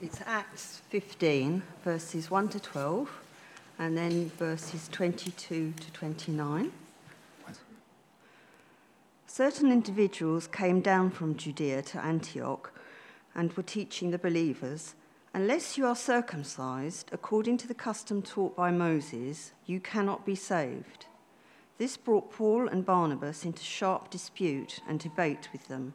It's Acts 15, verses 1 to 12, and then verses 22 to 29. Certain individuals came down from Judea to Antioch and were teaching the believers Unless you are circumcised according to the custom taught by Moses, you cannot be saved. This brought Paul and Barnabas into sharp dispute and debate with them.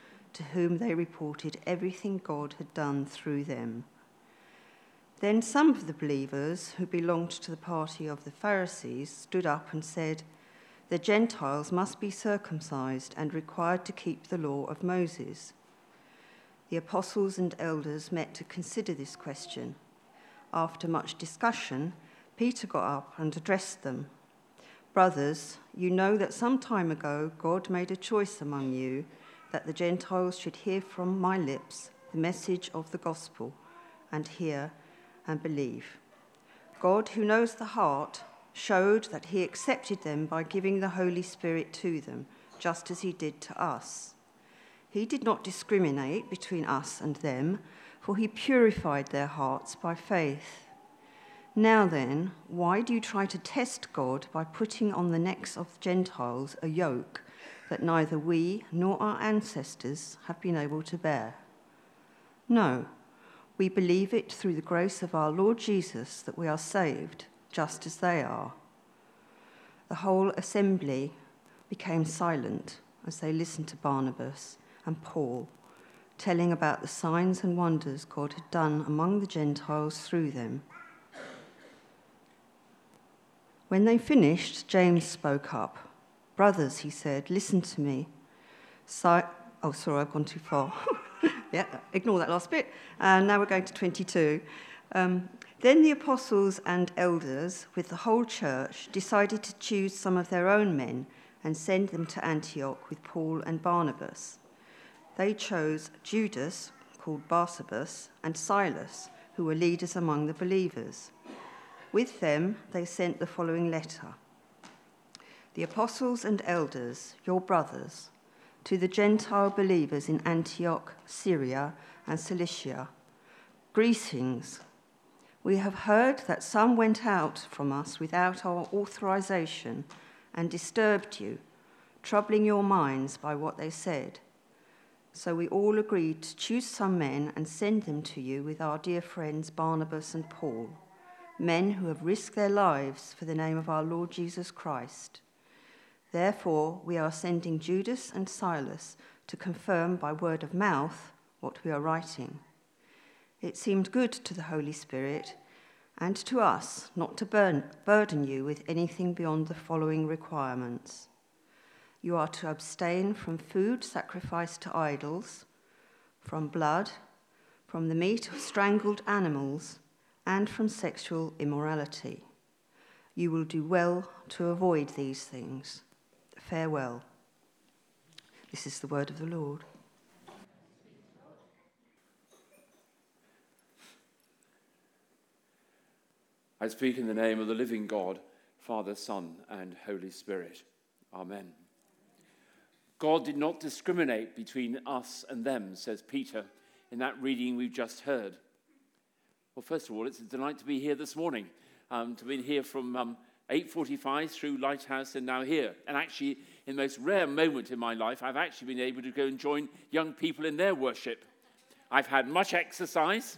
to whom they reported everything God had done through them. Then some of the believers who belonged to the party of the Pharisees stood up and said, The Gentiles must be circumcised and required to keep the law of Moses. The apostles and elders met to consider this question. After much discussion, Peter got up and addressed them. Brothers, you know that some time ago God made a choice among you that the Gentiles should hear from my lips the message of the gospel and hear and believe. God, who knows the heart, showed that he accepted them by giving the Holy Spirit to them, just as he did to us. He did not discriminate between us and them, for he purified their hearts by faith. Now then, why do you try to test God by putting on the necks of Gentiles a yoke that neither we nor our ancestors have been able to bear. No, we believe it through the grace of our Lord Jesus that we are saved, just as they are. The whole assembly became silent as they listened to Barnabas and Paul telling about the signs and wonders God had done among the Gentiles through them. When they finished, James spoke up. Brothers, he said, listen to me. Si- oh, sorry, I've gone too far. yeah, ignore that last bit. And now we're going to 22. Um, then the apostles and elders, with the whole church, decided to choose some of their own men and send them to Antioch with Paul and Barnabas. They chose Judas, called Barsabas, and Silas, who were leaders among the believers. With them, they sent the following letter the apostles and elders, your brothers, to the Gentile believers in Antioch, Syria, and Cilicia. Greetings. We have heard that some went out from us without our authorization and disturbed you, troubling your minds by what they said. So we all agreed to choose some men and send them to you with our dear friends Barnabas and Paul, men who have risked their lives for the name of our Lord Jesus Christ. Therefore, we are sending Judas and Silas to confirm by word of mouth what we are writing. It seemed good to the Holy Spirit and to us not to burn, burden you with anything beyond the following requirements. You are to abstain from food sacrificed to idols, from blood, from the meat of strangled animals, and from sexual immorality. You will do well to avoid these things. Farewell. This is the word of the Lord. I speak in the name of the living God, Father, Son, and Holy Spirit. Amen. God did not discriminate between us and them, says Peter in that reading we've just heard. Well, first of all, it's a delight to be here this morning, um, to be here from um, 8.45 through Lighthouse and now here. And actually, in the most rare moment in my life, I've actually been able to go and join young people in their worship. I've had much exercise.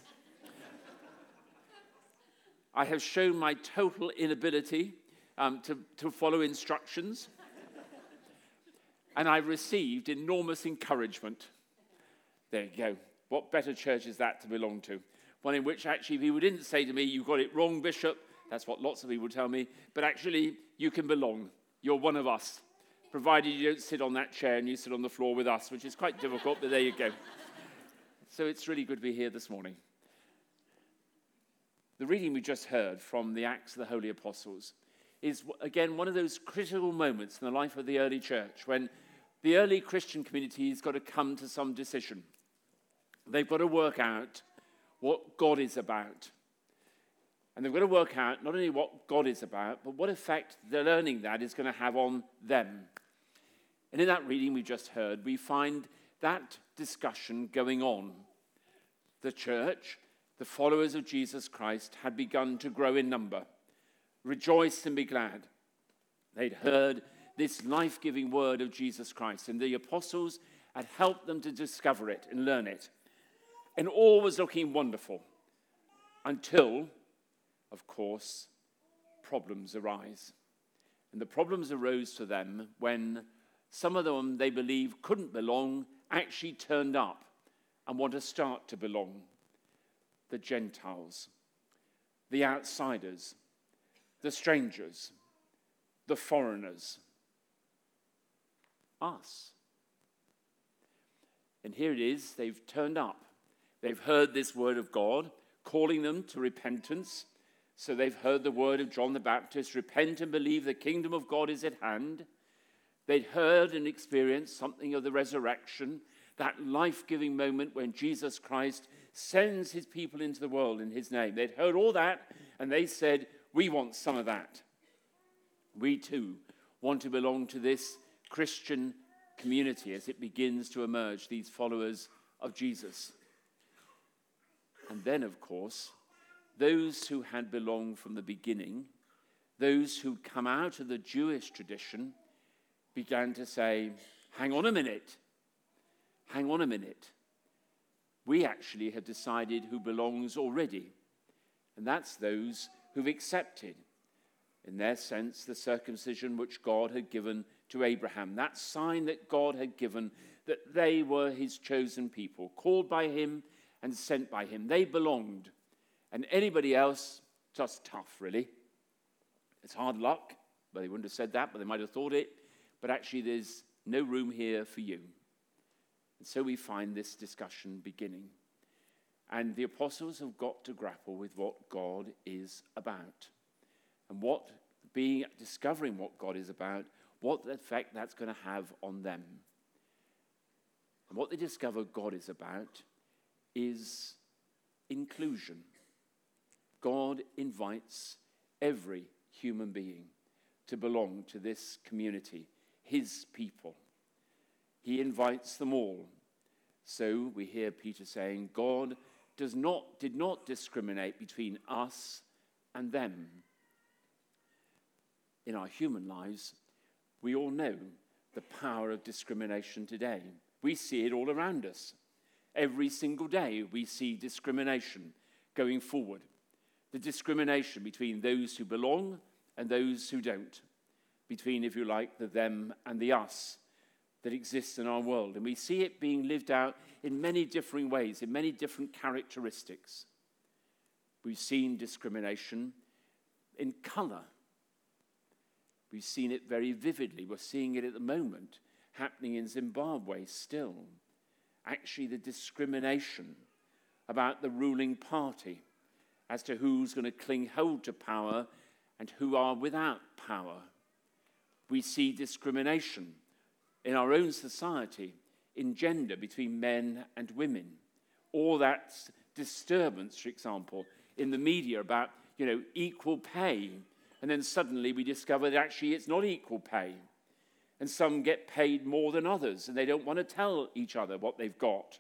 I have shown my total inability um, to, to follow instructions. and I've received enormous encouragement. There you go. What better church is that to belong to? One in which actually people didn't say to me, You got it wrong, Bishop. That's what lots of people tell me. But actually, you can belong. You're one of us, provided you don't sit on that chair and you sit on the floor with us, which is quite difficult, but there you go. So it's really good to be here this morning. The reading we just heard from the Acts of the Holy Apostles is, again, one of those critical moments in the life of the early church when the early Christian community has got to come to some decision. They've got to work out what God is about. And they've got to work out not only what God is about, but what effect the learning that is going to have on them. And in that reading we just heard, we find that discussion going on. The church, the followers of Jesus Christ, had begun to grow in number. Rejoice and be glad. They'd heard this life giving word of Jesus Christ, and the apostles had helped them to discover it and learn it. And all was looking wonderful until, of course, problems arise. And the problems arose for them when some of them they believe couldn't belong actually turned up and want to start to belong. The Gentiles, the outsiders, the strangers, the foreigners, us. And here it is, they've turned up. They've heard this word of God calling them to repentance. So they've heard the word of John the Baptist repent and believe the kingdom of God is at hand. They'd heard and experienced something of the resurrection, that life giving moment when Jesus Christ sends his people into the world in his name. They'd heard all that, and they said, We want some of that. We too want to belong to this Christian community as it begins to emerge, these followers of Jesus. And then, of course, those who had belonged from the beginning, those who'd come out of the Jewish tradition, began to say, Hang on a minute, hang on a minute. We actually have decided who belongs already, and that's those who've accepted, in their sense, the circumcision which God had given to Abraham, that sign that God had given that they were his chosen people, called by him and sent by him. They belonged. And anybody else, just tough, really. It's hard luck. Well, they wouldn't have said that, but they might have thought it. But actually, there's no room here for you. And so we find this discussion beginning. And the apostles have got to grapple with what God is about. And what being discovering what God is about, what effect that's going to have on them. And what they discover God is about is inclusion. God invites every human being to belong to this community, his people. He invites them all. So we hear Peter saying, God does not, did not discriminate between us and them. In our human lives, we all know the power of discrimination today. We see it all around us. Every single day, we see discrimination going forward. The discrimination between those who belong and those who don't, between, if you like, the them and the us that exists in our world. And we see it being lived out in many different ways, in many different characteristics. We've seen discrimination in colour. We've seen it very vividly. We're seeing it at the moment happening in Zimbabwe still actually the discrimination about the ruling party as to who's going to cling hold to power and who are without power. We see discrimination in our own society in gender between men and women. All that disturbance, for example, in the media about you know, equal pay. And then suddenly we discover that actually it's not equal pay and some get paid more than others, and they don't want to tell each other what they've got.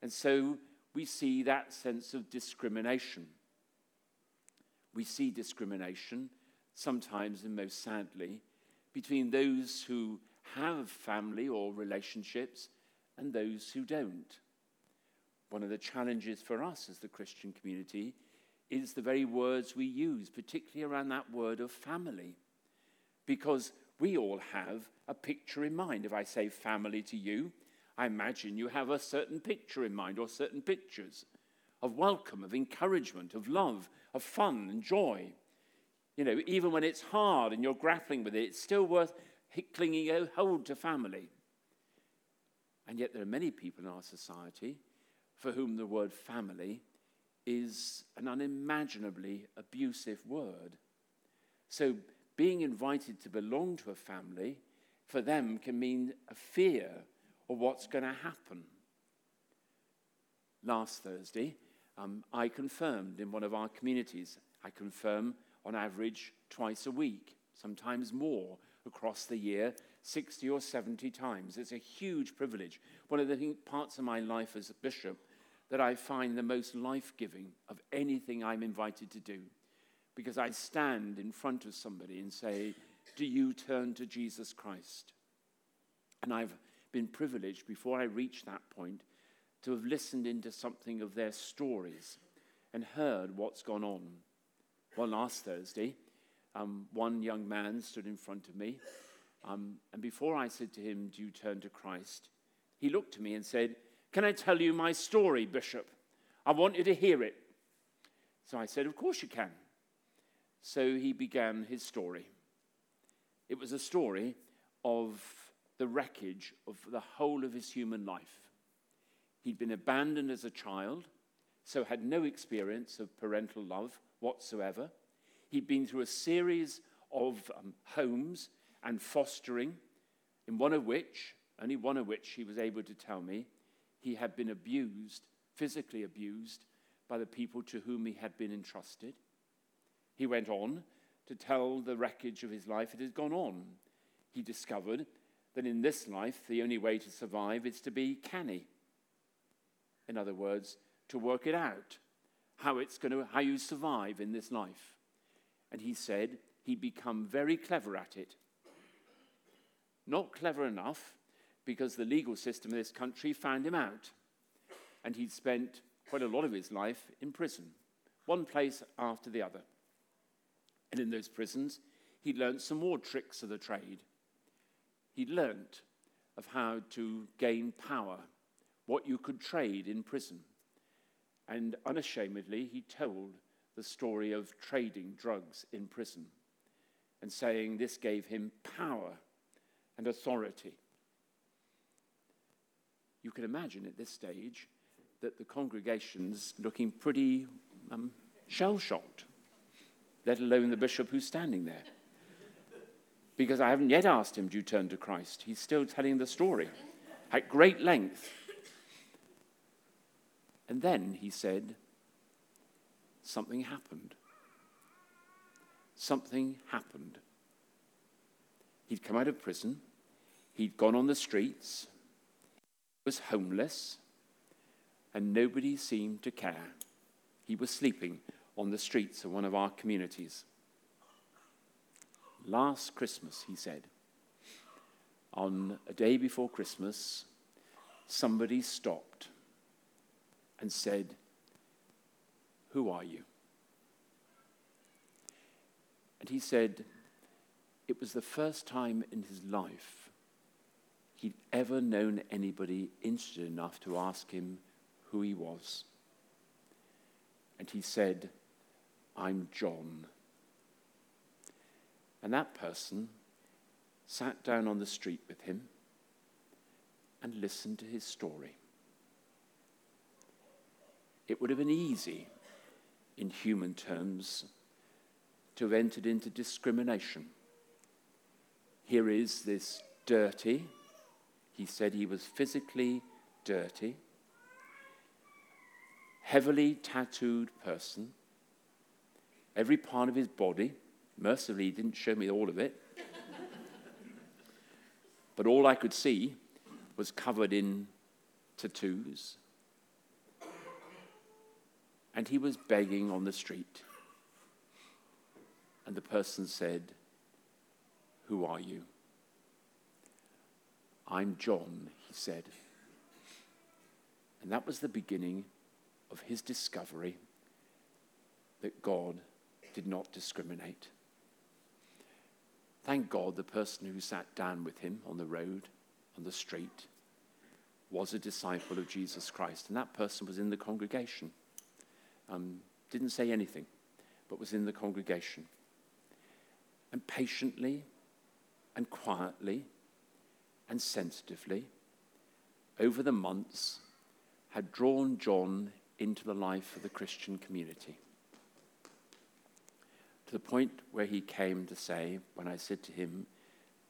And so we see that sense of discrimination. We see discrimination, sometimes and most sadly, between those who have family or relationships and those who don't. One of the challenges for us as the Christian community is the very words we use, particularly around that word of family. Because we all have a picture in mind. If I say family to you, I imagine you have a certain picture in mind or certain pictures of welcome, of encouragement, of love, of fun and joy. You know, even when it's hard and you're grappling with it, it's still worth clinging hold to family. And yet, there are many people in our society for whom the word family is an unimaginably abusive word. So, being invited to belong to a family for them can mean a fear of what's going to happen. Last Thursday, um, I confirmed in one of our communities. I confirm on average twice a week, sometimes more across the year, 60 or 70 times. It's a huge privilege. One of the parts of my life as a bishop that I find the most life giving of anything I'm invited to do. Because I stand in front of somebody and say, Do you turn to Jesus Christ? And I've been privileged before I reach that point to have listened into something of their stories and heard what's gone on. Well, last Thursday, um, one young man stood in front of me, um, and before I said to him, Do you turn to Christ? he looked to me and said, Can I tell you my story, Bishop? I want you to hear it. So I said, Of course you can. So he began his story. It was a story of the wreckage of the whole of his human life. He'd been abandoned as a child, so had no experience of parental love whatsoever. He'd been through a series of um, homes and fostering, in one of which, only one of which he was able to tell me, he had been abused, physically abused, by the people to whom he had been entrusted. He went on to tell the wreckage of his life. It had gone on. He discovered that in this life, the only way to survive is to be canny. In other words, to work it out, how, it's going to, how you survive in this life. And he said he'd become very clever at it. Not clever enough because the legal system in this country found him out. And he'd spent quite a lot of his life in prison, one place after the other. And in those prisons, he'd learned some more tricks of the trade. He'd learnt of how to gain power, what you could trade in prison. And unashamedly, he told the story of trading drugs in prison and saying this gave him power and authority. You can imagine at this stage that the congregation's looking pretty um, shell shocked, let alone the bishop who's standing there. Because I haven't yet asked him, Do you turn to Christ? He's still telling the story at great length. And then he said, Something happened. Something happened. He'd come out of prison, he'd gone on the streets, was homeless, and nobody seemed to care. He was sleeping on the streets of one of our communities. Last Christmas, he said, on a day before Christmas, somebody stopped and said, Who are you? And he said, It was the first time in his life he'd ever known anybody interested enough to ask him who he was. And he said, I'm John. And that person sat down on the street with him and listened to his story. It would have been easy, in human terms, to have entered into discrimination. Here is this dirty, he said he was physically dirty, heavily tattooed person, every part of his body Mercifully, he didn't show me all of it. but all I could see was covered in tattoos. And he was begging on the street. And the person said, Who are you? I'm John, he said. And that was the beginning of his discovery that God did not discriminate. Thank God the person who sat down with him on the road, on the street, was a disciple of Jesus Christ. And that person was in the congregation. Um, didn't say anything, but was in the congregation. And patiently and quietly and sensitively, over the months, had drawn John into the life of the Christian community. To the point where he came to say, when I said to him,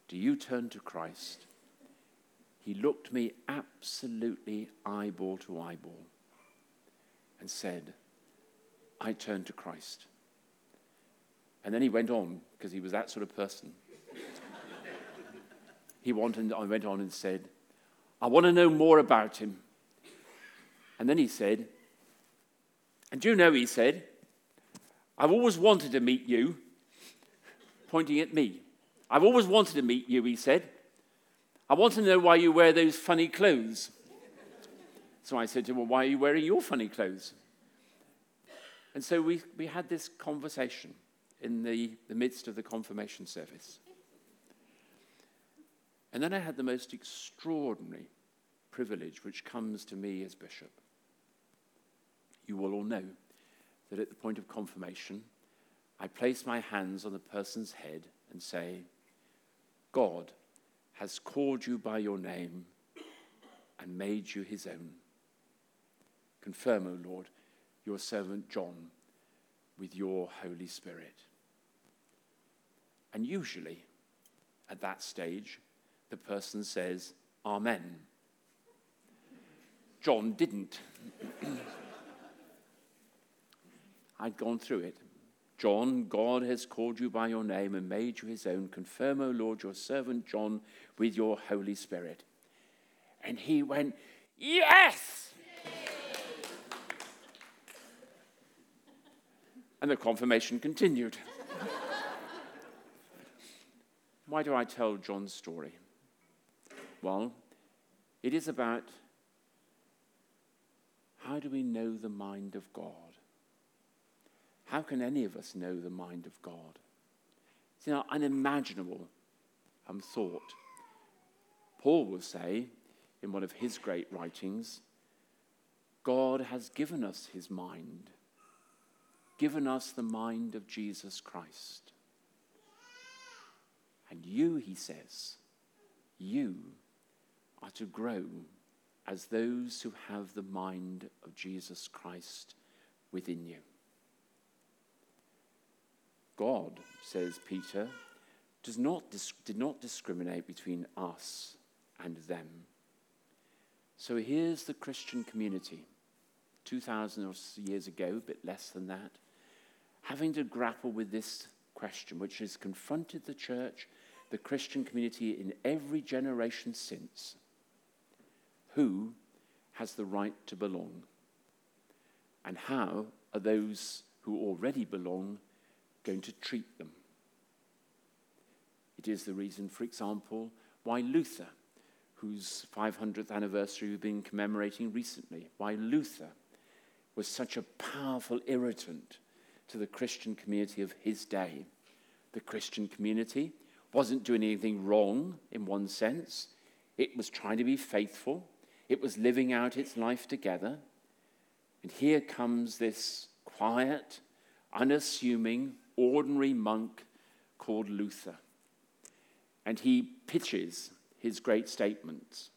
Do you turn to Christ? He looked me absolutely eyeball to eyeball and said, I turned to Christ. And then he went on, because he was that sort of person. he wanted, I went on and said, I want to know more about him. And then he said, and do you know, he said, I've always wanted to meet you, pointing at me. I've always wanted to meet you, he said. I want to know why you wear those funny clothes. So I said to him, Well, why are you wearing your funny clothes? And so we, we had this conversation in the, the midst of the confirmation service. And then I had the most extraordinary privilege which comes to me as bishop. You will all know that at the point of confirmation, I place my hands on the person's head and say, God has called you by your name and made you his own. Confirm, O Lord, your servant John with your Holy Spirit. And usually, at that stage, the person says, Amen. John didn't. I'd gone through it. John, God has called you by your name and made you his own. Confirm, O Lord, your servant John with your Holy Spirit. And he went, Yes! And the confirmation continued. Why do I tell John's story? Well, it is about how do we know the mind of God? How can any of us know the mind of God? It's an unimaginable um, thought. Paul will say in one of his great writings God has given us his mind, given us the mind of Jesus Christ. And you, he says, you are to grow as those who have the mind of Jesus Christ within you. God, says Peter, does not did not discriminate between us and them. So here's the Christian community, 2,000 years ago, a bit less than that, having to grapple with this question, which has confronted the church the Christian community in every generation since who has the right to belong? And how are those who already belong going to treat them? It is the reason, for example, why Luther, whose 500th anniversary we've been commemorating recently, why Luther was such a powerful irritant to the Christian community of his day. The Christian community wasn't doing anything wrong in one sense. It was trying to be faithful. It was living out its life together. And here comes this quiet, unassuming, ordinary monk called Luther. And he pitches his great statements.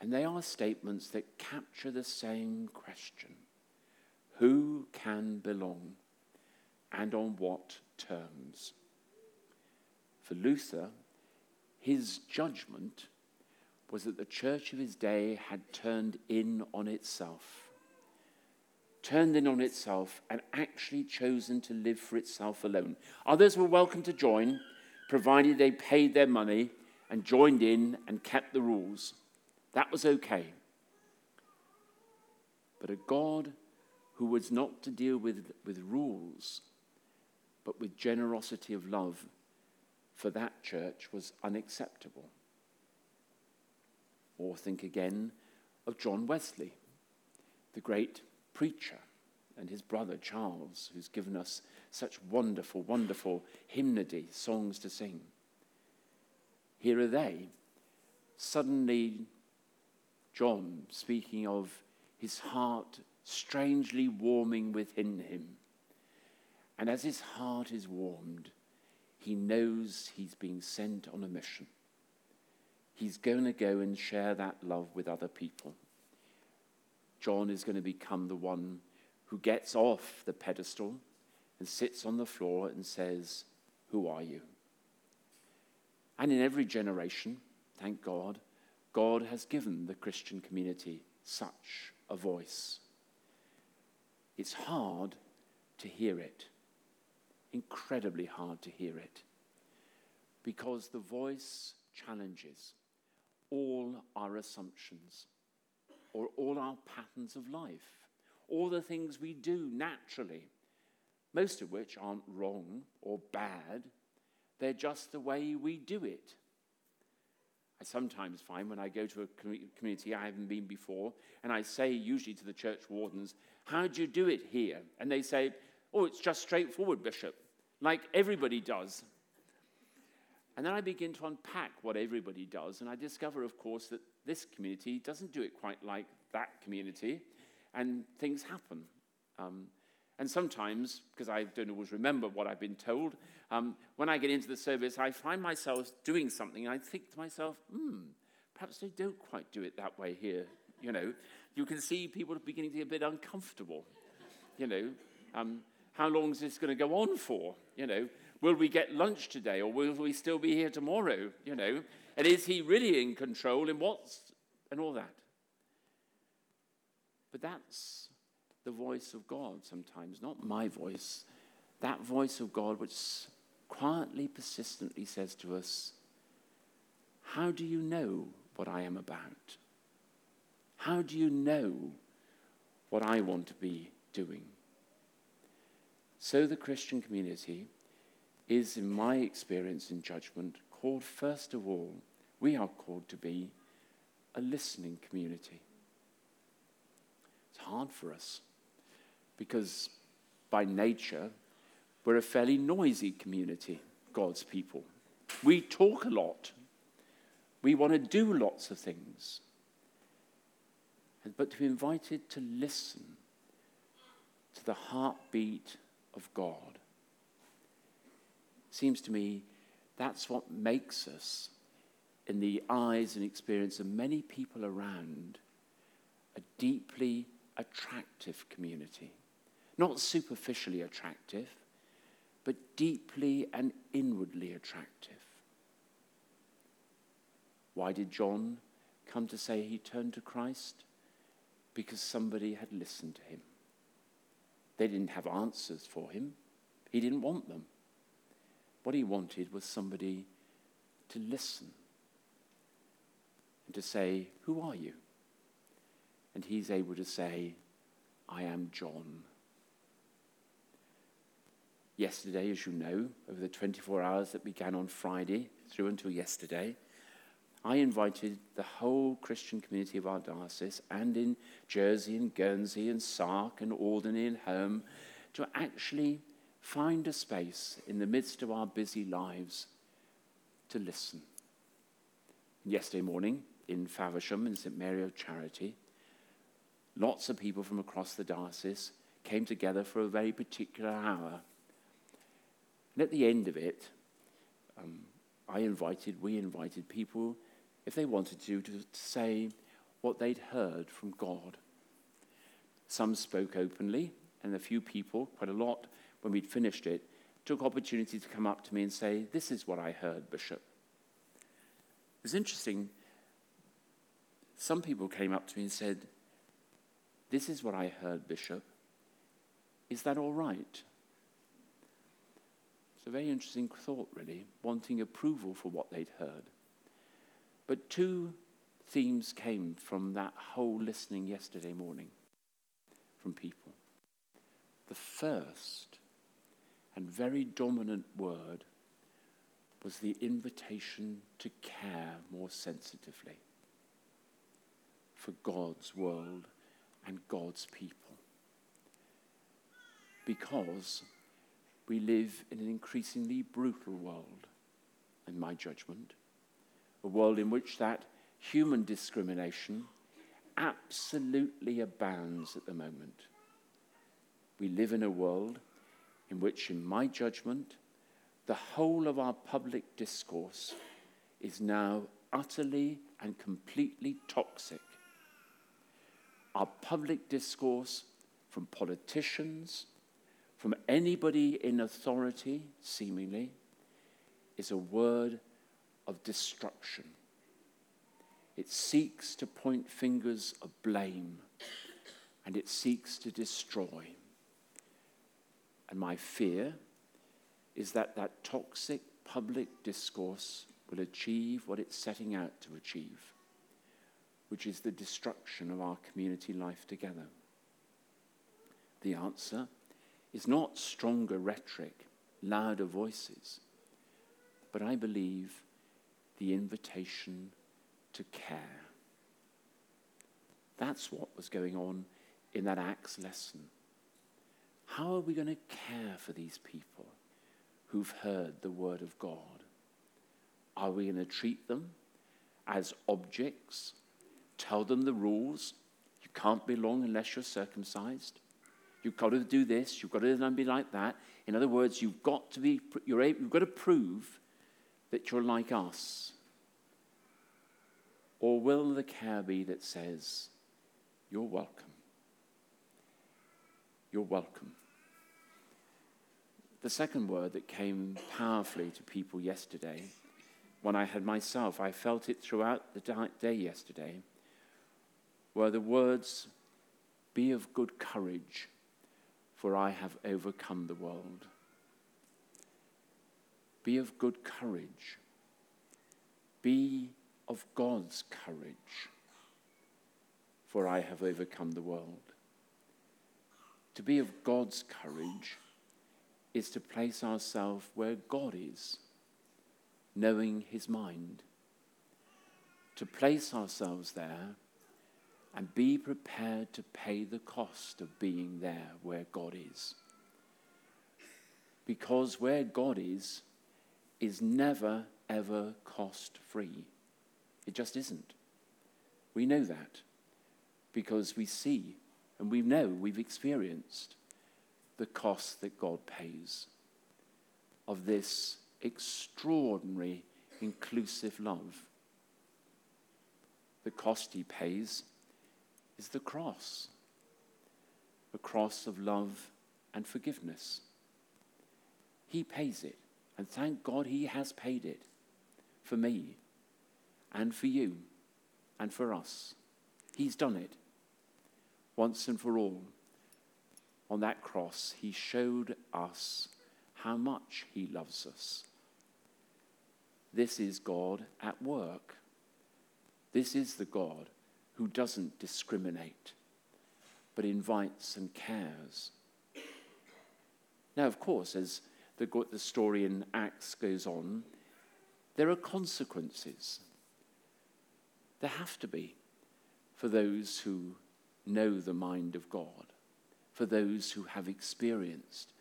And they are statements that capture the same question Who can belong and on what terms? For Luther, his judgment was that the church of his day had turned in on itself, turned in on itself, and actually chosen to live for itself alone. Others were welcome to join, provided they paid their money and joined in and kept the rules. That was okay. But a God who was not to deal with, with rules, but with generosity of love for that church was unacceptable. Or think again of John Wesley, the great preacher, and his brother Charles, who's given us such wonderful, wonderful hymnody, songs to sing. Here are they. Suddenly, John speaking of his heart strangely warming within him. And as his heart is warmed, he knows he's being sent on a mission. He's going to go and share that love with other people. John is going to become the one who gets off the pedestal and sits on the floor and says, Who are you? And in every generation, thank God, God has given the Christian community such a voice. It's hard to hear it, incredibly hard to hear it, because the voice challenges all our assumptions or all our patterns of life, all the things we do naturally, most of which aren't wrong or bad, they're just the way we do it. I sometimes find when I go to a community I haven't been before, and I say usually to the church wardens, How do you do it here? And they say, Oh, it's just straightforward, Bishop, like everybody does. And then I begin to unpack what everybody does, and I discover, of course, that this community doesn't do it quite like that community, and things happen. Um, and sometimes, because I don't always remember what I've been told, um, when I get into the service, I find myself doing something, and I think to myself, hmm, perhaps they don't quite do it that way here. You know, you can see people are beginning to get a bit uncomfortable. You know, um, how long is this going to go on for? You know, will we get lunch today, or will we still be here tomorrow? You know, and is he really in control, and what's and all that? But that's the voice of God sometimes, not my voice. That voice of God which quietly, persistently says to us, How do you know what I am about? How do you know what I want to be doing? So the Christian community is, in my experience and judgment, called first of all, we are called to be a listening community. It's hard for us because by nature, we're a fairly noisy community, God's people. We talk a lot. We want to do lots of things. But to be invited to listen to the heartbeat of God seems to me that's what makes us, in the eyes and experience of many people around, a deeply attractive community. Not superficially attractive, but deeply and inwardly attractive. Why did John come to say he turned to Christ? Because somebody had listened to him. They didn't have answers for him, he didn't want them. What he wanted was somebody to listen and to say, Who are you? And he's able to say, I am John. Yesterday, as you know, over the 24 hours that began on Friday through until yesterday, I invited the whole Christian community of our diocese and in Jersey and Guernsey and Sark and Alderney and Herm to actually find a space in the midst of our busy lives to listen. Yesterday morning in Faversham in St Mary of Charity, lots of people from across the diocese came together for a very particular hour. And at the end of it, um, I invited, we invited people, if they wanted to, to, to say what they'd heard from God. Some spoke openly, and a few people, quite a lot, when we'd finished it, took opportunity to come up to me and say, This is what I heard, Bishop. It was interesting. Some people came up to me and said, This is what I heard, Bishop. Is that all right? It's a very interesting thought, really, wanting approval for what they'd heard. But two themes came from that whole listening yesterday morning from people. The first and very dominant word was the invitation to care more sensitively for God's world and God's people. Because we live in an increasingly brutal world, in my judgment, a world in which that human discrimination absolutely abounds at the moment. We live in a world in which, in my judgment, the whole of our public discourse is now utterly and completely toxic. our public discourse from politicians, from anybody in authority, seemingly, is a word of destruction. It seeks to point fingers of blame and it seeks to destroy. And my fear is that that toxic public discourse will achieve what it's setting out to achieve, which is the destruction of our community life together. The answer is not stronger rhetoric, louder voices, but I believe the invitation to care. That's what was going on in that Acts lesson. How are we going to care for these people who've heard the word of God? Are we going to treat them as objects, tell them the rules? You can't belong unless you're circumcised. You've got to do this, you've got to be like that. In other words, you've got to be, you're able, you've got to prove that you're like us. Or will the care be that says, You're welcome? You're welcome. The second word that came powerfully to people yesterday, when I had myself, I felt it throughout the day yesterday, were the words, Be of good courage, for I have overcome the world. Be of good courage. Be of God's courage, for I have overcome the world. To be of God's courage is to place ourselves where God is, knowing his mind. To place ourselves there and be prepared to pay the cost of being there where God is. Because where God is, is never, ever cost free. It just isn't. We know that because we see and we know, we've experienced the cost that God pays of this extraordinary inclusive love. The cost he pays is the cross, a cross of love and forgiveness. He pays it, and thank God he has paid it for me and for you and for us. He's done it once and for all. On that cross, he showed us how much he loves us. This is God at work. This is the God who doesn't discriminate, but invites and cares. Now, of course, as the, the story in Acts goes on, there are consequences. There have to be for those who know the mind of God, for those who have experienced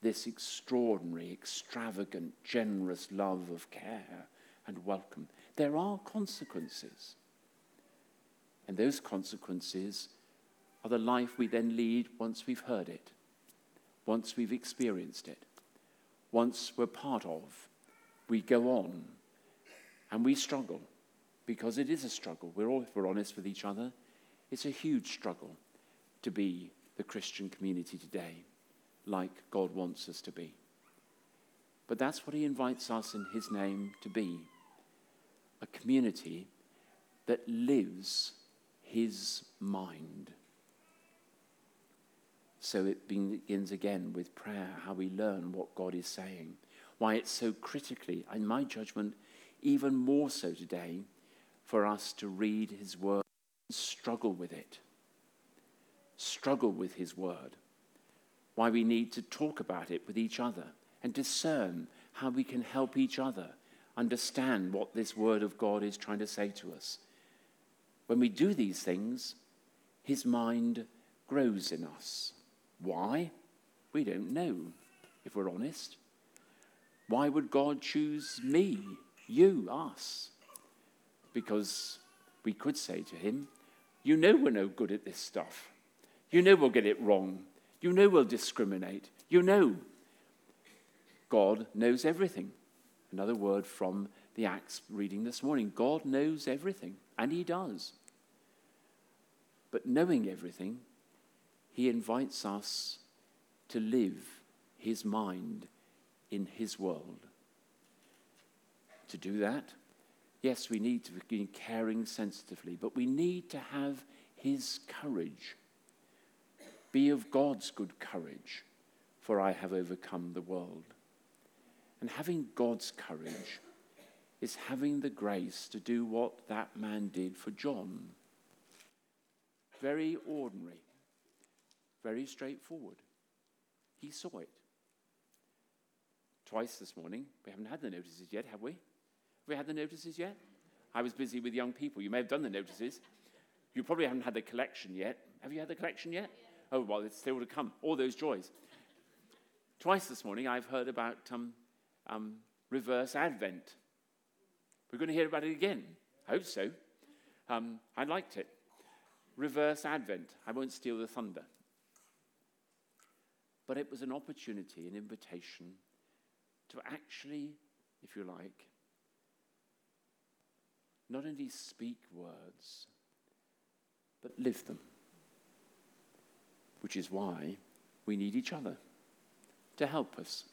this extraordinary, extravagant, generous love of care and welcome. There are consequences. And those consequences are the life we then lead once we've heard it, once we've experienced it, once we're part of. We go on and we struggle because it is a struggle. We're all, if we're honest with each other, it's a huge struggle to be the Christian community today, like God wants us to be. But that's what He invites us in His name to be a community that lives His mind. So it begins again with prayer, how we learn what God is saying. Why it's so critically, in my judgment, even more so today, for us to read His word and struggle with it, struggle with His Word. Why we need to talk about it with each other and discern how we can help each other understand what this Word of God is trying to say to us. When we do these things, His mind grows in us. Why? We don't know, if we're honest. Why would God choose me, you, us? Because we could say to Him, you know we're no good at this stuff. You know we'll get it wrong. You know we'll discriminate. You know God knows everything. Another word from the Acts reading this morning God knows everything, and He does. But knowing everything, he invites us to live his mind in his world. To do that, yes, we need to begin caring sensitively, but we need to have his courage. Be of God's good courage, for I have overcome the world. And having God's courage is having the grace to do what that man did for John. Very ordinary, very straightforward. He saw it. Twice this morning, we haven't had the notices yet, have we? Have we had the notices yet? I was busy with young people. You may have done the notices. You probably haven't had the collection yet. Have you had the collection yet? Oh, well, it's still to come. All those joys. Twice this morning, I've heard about um, um, reverse Advent. We're going to hear about it again. I hope so. Um, I liked it. Reverse Advent. I won't steal the thunder. But it was an opportunity, an invitation to actually, if you like, not only speak words, but live them. Which is why we need each other to help us.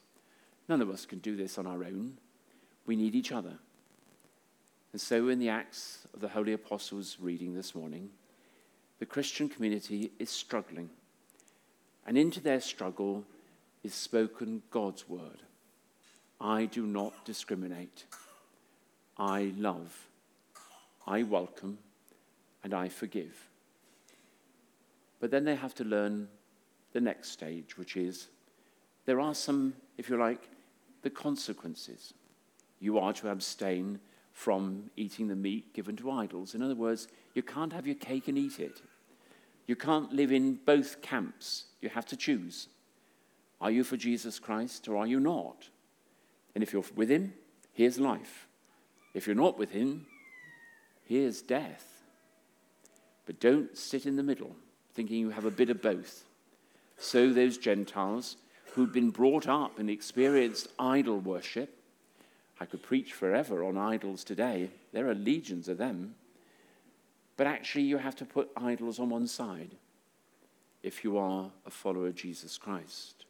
None of us can do this on our own. We need each other. And so, in the Acts of the Holy Apostles reading this morning, the Christian community is struggling. And into their struggle is spoken God's word I do not discriminate. I love. I welcome. And I forgive. But then they have to learn the next stage, which is there are some, if you like, the consequences. You are to abstain from eating the meat given to idols. In other words, you can't have your cake and eat it. You can't live in both camps. You have to choose. Are you for Jesus Christ or are you not? And if you're with him, here's life. If you're not with him, here's death. But don't sit in the middle thinking you have a bit of both. So those Gentiles who'd been brought up and experienced idol worship, I could preach forever on idols today. There are legions of them. But actually, you have to put idols on one side if you are a follower of Jesus Christ.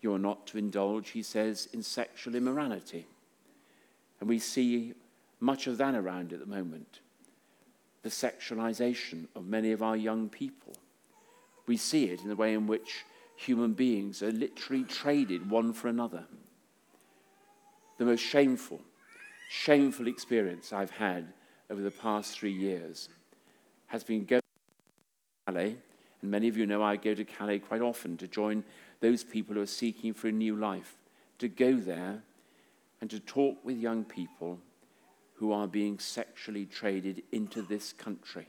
You are not to indulge, he says, in sexual immorality. And we see much of that around at the moment the sexualization of many of our young people. We see it in the way in which human beings are literally traded one for another. The most shameful, shameful experience I've had over the past three years has been going to Calais, and many of you know I go to Calais quite often to join those people who are seeking for a new life, to go there and to talk with young people who are being sexually traded into this country.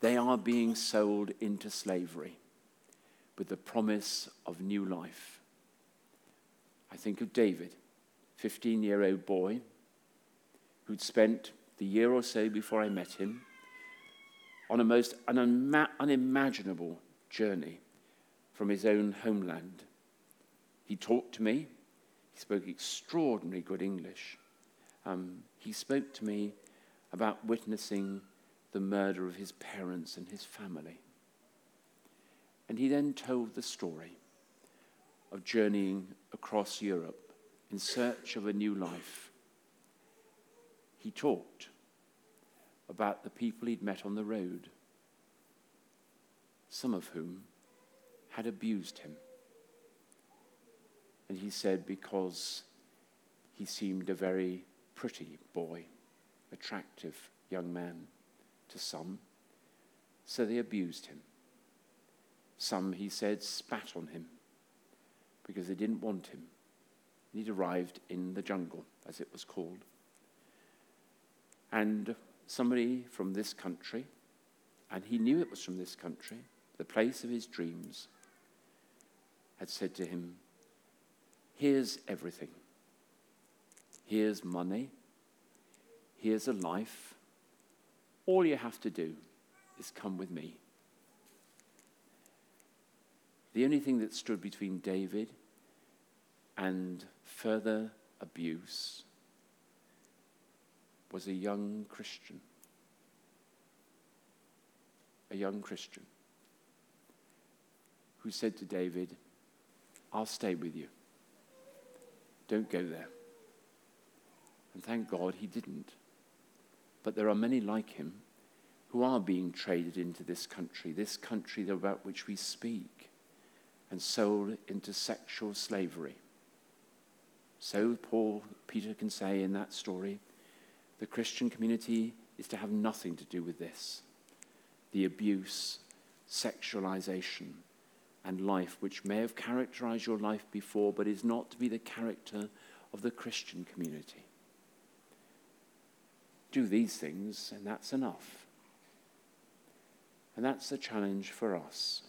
They are being sold into slavery with the promise of new life. I think of David, 15 year old boy who'd spent the year or so before I met him on a most unima- unimaginable journey from his own homeland. He talked to me, he spoke extraordinarily good English um, he spoke to me about witnessing the murder of his parents and his family. And he then told the story of journeying across Europe in search of a new life. He talked about the people he'd met on the road, some of whom had abused him. And he said, because he seemed a very pretty boy, attractive young man to some, so they abused him. Some, he said, spat on him because they didn't want him. He'd arrived in the jungle, as it was called. And somebody from this country, and he knew it was from this country, the place of his dreams, had said to him, Here's everything. Here's money. Here's a life. All you have to do is come with me. The only thing that stood between David and further abuse was a young Christian a young Christian who said to David, I'll stay with you. Don't go there. And thank God he didn't. But there are many like him who are being traded into this country, this country about which we speak, and sold into sexual slavery. So Paul, Peter can say in that story, the Christian community is to have nothing to do with this. The abuse, sexualization, and life which may have characterized your life before, but is not to be the character of the Christian community. Do these things, and that's enough. And that's the challenge for us.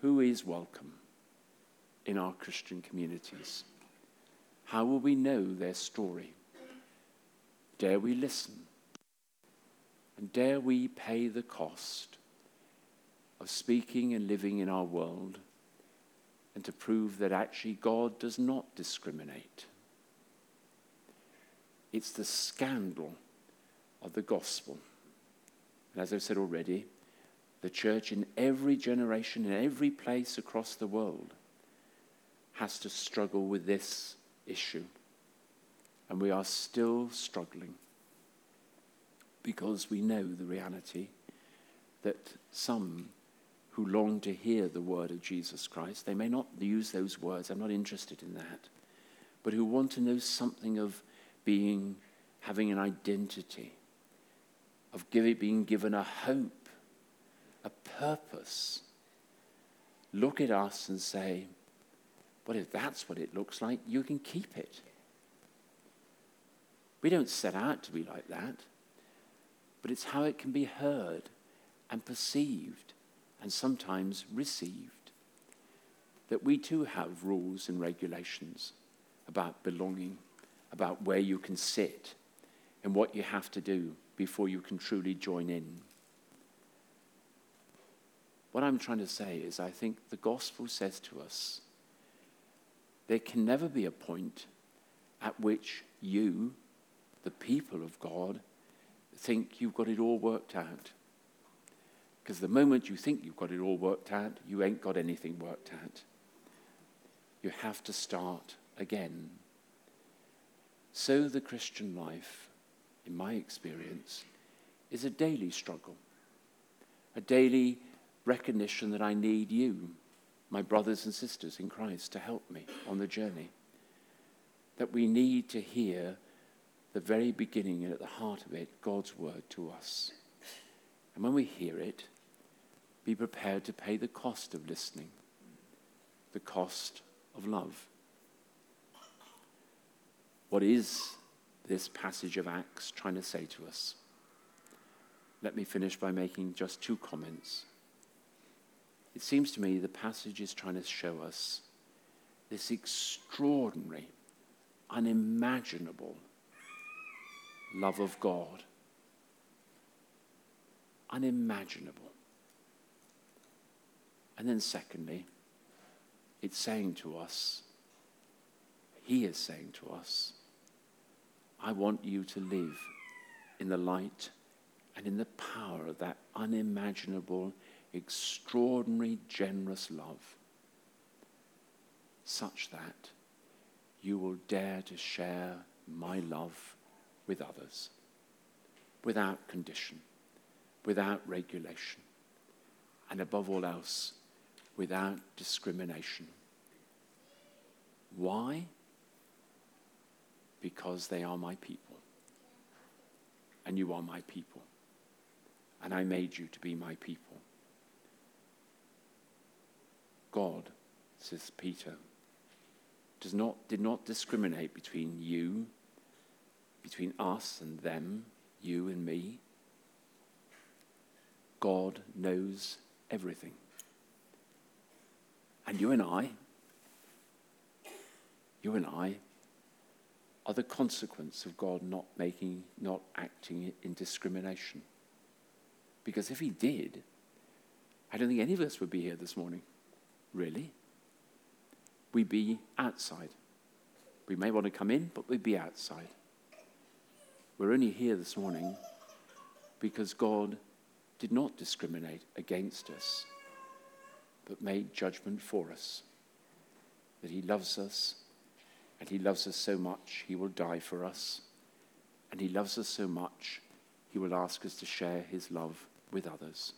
Who is welcome in our Christian communities? How will we know their story? Dare we listen? And dare we pay the cost of speaking and living in our world and to prove that actually God does not discriminate? It's the scandal of the gospel. And as I've said already, the church in every generation, in every place across the world, has to struggle with this issue. And we are still struggling because we know the reality that some who long to hear the word of Jesus Christ, they may not use those words, I'm not interested in that, but who want to know something of being, having an identity, of being given a hope, a purpose, look at us and say, well, if that's what it looks like, you can keep it. We don't set out to be like that, but it's how it can be heard and perceived and sometimes received. That we too have rules and regulations about belonging, about where you can sit, and what you have to do before you can truly join in. What I'm trying to say is, I think the gospel says to us there can never be a point at which you the people of God think you've got it all worked out. Because the moment you think you've got it all worked out, you ain't got anything worked out. You have to start again. So the Christian life, in my experience, is a daily struggle, a daily recognition that I need you, my brothers and sisters in Christ, to help me on the journey. That we need to hear the very beginning and at the heart of it, God's word to us. And when we hear it, be prepared to pay the cost of listening, the cost of love. What is this passage of Acts trying to say to us? Let me finish by making just two comments. It seems to me the passage is trying to show us this extraordinary, unimaginable love of God. Unimaginable. And then, secondly, it's saying to us, He is saying to us, I want you to live in the light and in the power of that unimaginable, extraordinary, generous love, such that you will dare to share my love with others without condition, without regulation, and above all else, without discrimination. Why? Because they are my people. And you are my people. And I made you to be my people. God, says Peter, does not, did not discriminate between you between us and them, you and me. God knows everything. And you and I, you and I, are the consequence of God not making, not acting in discrimination. Because if He did, I don't think any of us would be here this morning. Really? We'd be outside. We may want to come in, but we'd be outside. We're only here this morning because God did not discriminate against us, but made judgment for us. That he loves us, and he loves us so much, he will die for us. And he loves us so much, he will ask us to share his love with others.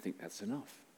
I think that's enough.